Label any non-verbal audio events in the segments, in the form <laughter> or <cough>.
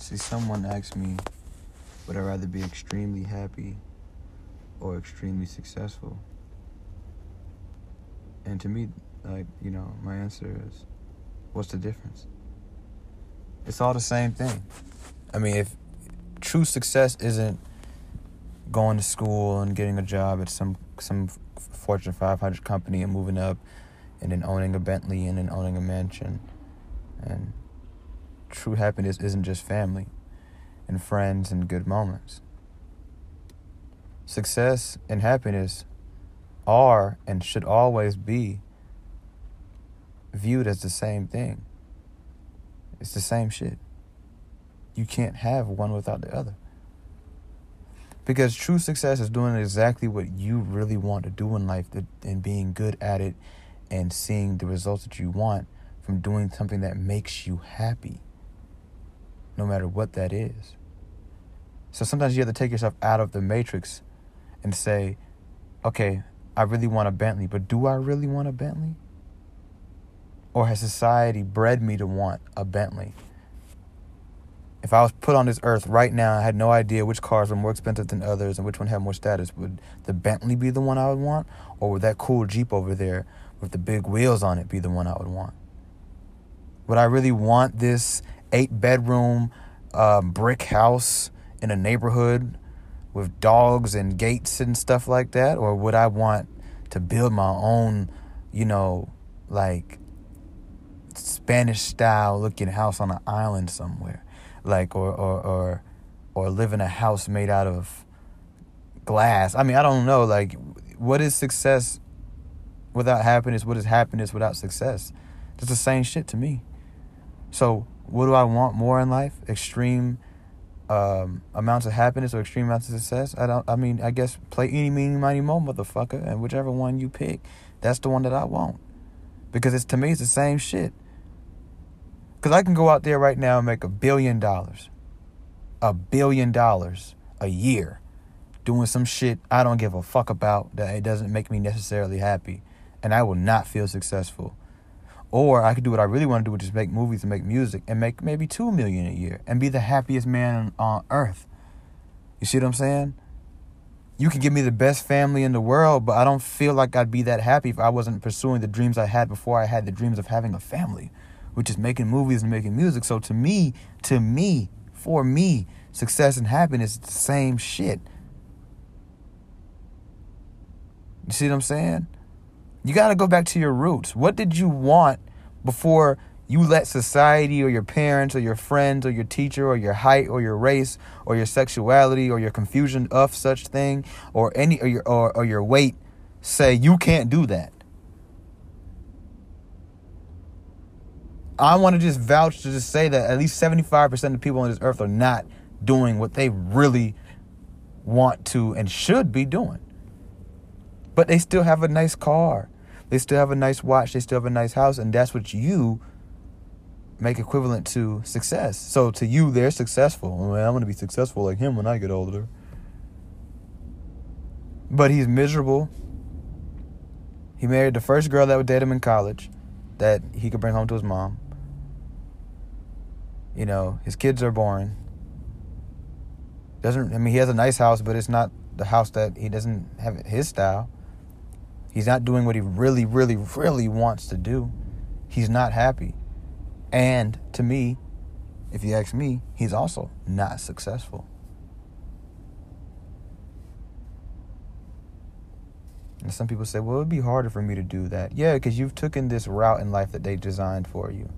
See, someone asked me, would I rather be extremely happy or extremely successful? And to me, like, you know, my answer is, what's the difference? It's all the same thing. I mean, if true success isn't going to school and getting a job at some some Fortune 500 company and moving up and then owning a Bentley and then owning a mansion. And true happiness isn't just family and friends and good moments. Success and happiness are and should always be viewed as the same thing. It's the same shit. You can't have one without the other. Because true success is doing exactly what you really want to do in life and being good at it and seeing the results that you want from doing something that makes you happy, no matter what that is. So sometimes you have to take yourself out of the matrix and say, okay, I really want a Bentley, but do I really want a Bentley? Or has society bred me to want a Bentley? If I was put on this earth right now, I had no idea which cars were more expensive than others and which one had more status. Would the Bentley be the one I would want? Or would that cool Jeep over there with the big wheels on it be the one I would want? Would I really want this eight bedroom um, brick house in a neighborhood with dogs and gates and stuff like that? Or would I want to build my own, you know, like Spanish style looking house on an island somewhere? like or or or or live in a house made out of glass. I mean, I don't know. Like, what is success without happiness? What is happiness without success? It's the same shit to me. So, what do I want more in life? Extreme um, amounts of happiness or extreme amounts of success? I don't. I mean, I guess play any, meeny, miny, mo, motherfucker, and whichever one you pick, that's the one that I want. Because it's to me, it's the same shit. Because I can go out there right now and make a billion dollars. A billion dollars a year doing some shit I don't give a fuck about that it doesn't make me necessarily happy. And I will not feel successful. Or I could do what I really want to do, which is make movies and make music and make maybe two million a year and be the happiest man on earth. You see what I'm saying? You could give me the best family in the world, but I don't feel like I'd be that happy if I wasn't pursuing the dreams I had before I had the dreams of having a family which is making movies and making music. So to me, to me, for me, success and happiness is the same shit. You see what I'm saying? You got to go back to your roots. What did you want before you let society or your parents or your friends or your teacher or your height or your race or your sexuality or your confusion of such thing or any or your or, or your weight say you can't do that? I want to just vouch to just say that at least 75% of people on this earth are not doing what they really want to and should be doing. But they still have a nice car. They still have a nice watch. They still have a nice house. And that's what you make equivalent to success. So to you, they're successful. I'm going to be successful like him when I get older. But he's miserable. He married the first girl that would date him in college that he could bring home to his mom. You know, his kids are boring. Doesn't I mean he has a nice house, but it's not the house that he doesn't have his style. He's not doing what he really, really, really wants to do. He's not happy. And to me, if you ask me, he's also not successful. And some people say, well, it would be harder for me to do that. Yeah, because you've taken this route in life that they designed for you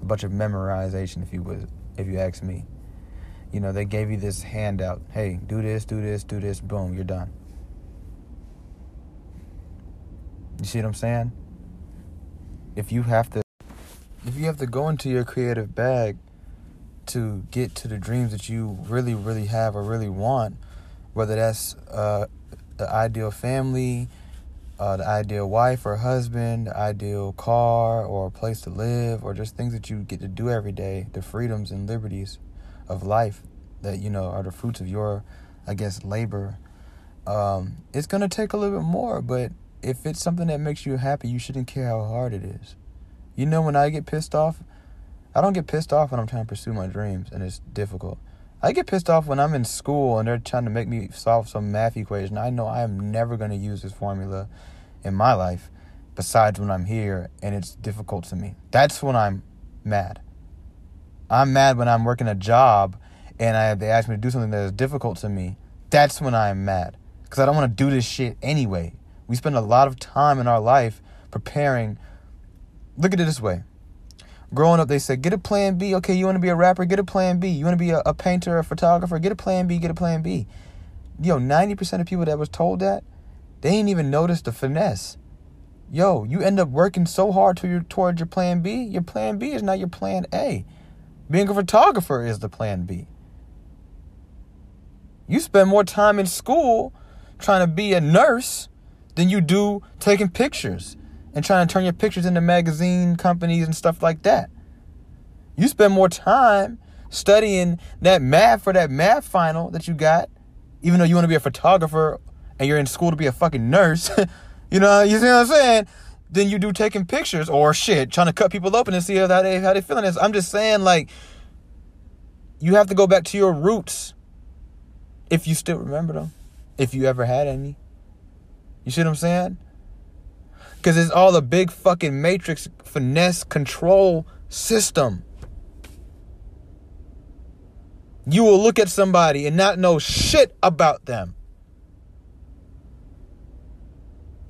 a bunch of memorization, if you would, if you ask me. You know, they gave you this handout. Hey, do this, do this, do this. Boom, you're done. You see what I'm saying? If you have to, if you have to go into your creative bag to get to the dreams that you really, really have or really want, whether that's uh, the ideal family, uh, the ideal wife or husband, the ideal car or a place to live, or just things that you get to do every day, the freedoms and liberties of life that, you know, are the fruits of your, I guess, labor. Um, it's to take a little bit more, but if it's something that makes you happy, you shouldn't care how hard it is. You know, when I get pissed off, I don't get pissed off when I'm trying to pursue my dreams and it's difficult. I get pissed off when I'm in school and they're trying to make me solve some math equation. I know I am never going to use this formula in my life besides when I'm here and it's difficult to me. That's when I'm mad. I'm mad when I'm working a job and I, they ask me to do something that is difficult to me. That's when I'm mad because I don't want to do this shit anyway. We spend a lot of time in our life preparing. Look at it this way growing up, they said, get a plan B. Okay, you want to be a rapper? Get a plan B. You want to be a, a painter, a photographer? Get a plan B, get a plan B. Yo, 90% of people that was told that, they ain't even notice the finesse. Yo, you end up working so hard to your, towards your plan B. Your plan B is not your plan A. Being a photographer is the plan B. You spend more time in school trying to be a nurse than you do taking pictures and trying to turn your pictures into magazine companies and stuff like that. You spend more time studying that math for that math final that you got, even though you want to be a photographer and you're in school to be a fucking nurse. <laughs> you know, you see what I'm saying? Then you do taking pictures or shit, trying to cut people open and see how they how they feeling this. I'm just saying, like, you have to go back to your roots if you still remember them, if you ever had any. You see what I'm saying? Because it's all a big fucking matrix finesse control system. You will look at somebody and not know shit about them.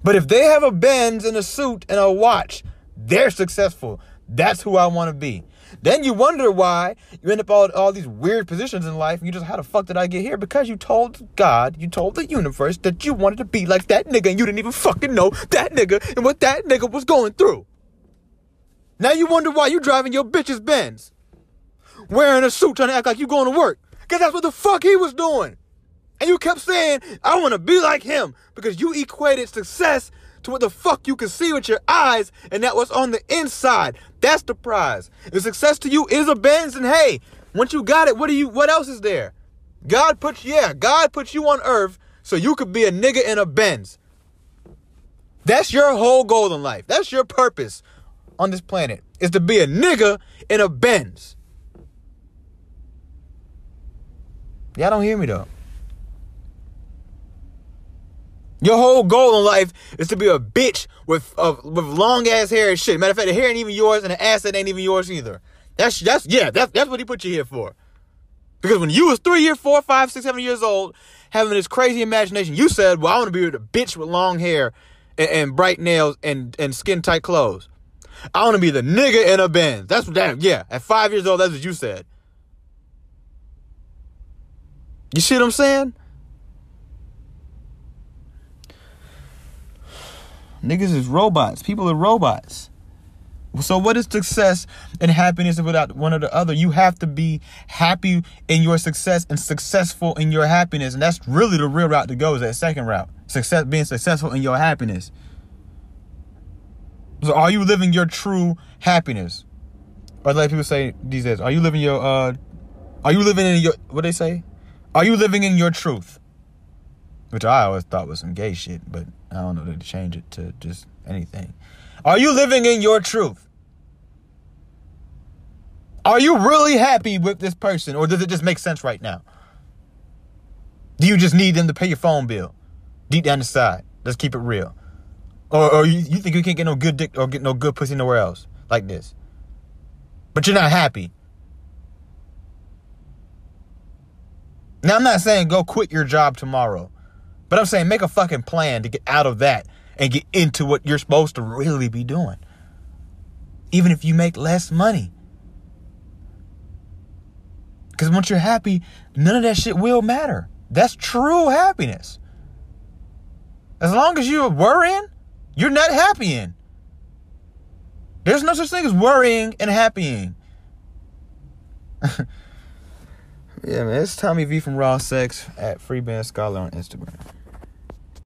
But if they have a Benz and a suit and a watch, they're successful. That's who I want to be. Then you wonder why you end up all, all these weird positions in life. And you just, how the fuck did I get here? Because you told God, you told the universe that you wanted to be like that nigga and you didn't even fucking know that nigga and what that nigga was going through. Now you wonder why you driving your bitch's Benz. Wearing a suit trying to act like you going to work. Because that's what the fuck he was doing. And you kept saying, I want to be like him. Because you equated success to what the fuck you can see with your eyes and that was on the inside. That's the prize. If success to you is a Benz, and hey, once you got it, what do you what else is there? God puts yeah, God puts you on earth so you could be a nigga in a Benz. That's your whole goal in life. That's your purpose on this planet is to be a nigga in a Benz. Y'all don't hear me though. Your whole goal in life is to be a bitch with uh, with long ass hair and shit. Matter of fact, the hair ain't even yours, and the ass that ain't even yours either. That's that's yeah, that's that's what he put you here for. Because when you was three years, four, five, six, seven years old, having this crazy imagination, you said, "Well, I want to be with a bitch with long hair and, and bright nails and and skin tight clothes. I want to be the nigga in a Benz." That's what that yeah. At five years old, that's what you said. You see what I'm saying? Niggas is robots. People are robots. So what is success and happiness without one or the other? You have to be happy in your success and successful in your happiness. And that's really the real route to go is that second route. Success being successful in your happiness. So are you living your true happiness? Or like people say these days, are you living your uh are you living in your what they say? Are you living in your truth? Which I always thought was some gay shit, but I don't know to change it to just anything. Are you living in your truth? Are you really happy with this person or does it just make sense right now? Do you just need them to pay your phone bill? Deep down inside. Let's keep it real. Or, or you, you think you can't get no good dick or get no good pussy nowhere else like this. But you're not happy. Now, I'm not saying go quit your job tomorrow. But I'm saying make a fucking plan to get out of that and get into what you're supposed to really be doing. Even if you make less money. Because once you're happy, none of that shit will matter. That's true happiness. As long as you're worrying, you're not happy in. There's no such thing as worrying and happying. <laughs> yeah, man, it's Tommy V from Raw Sex at Free Band Scholar on Instagram.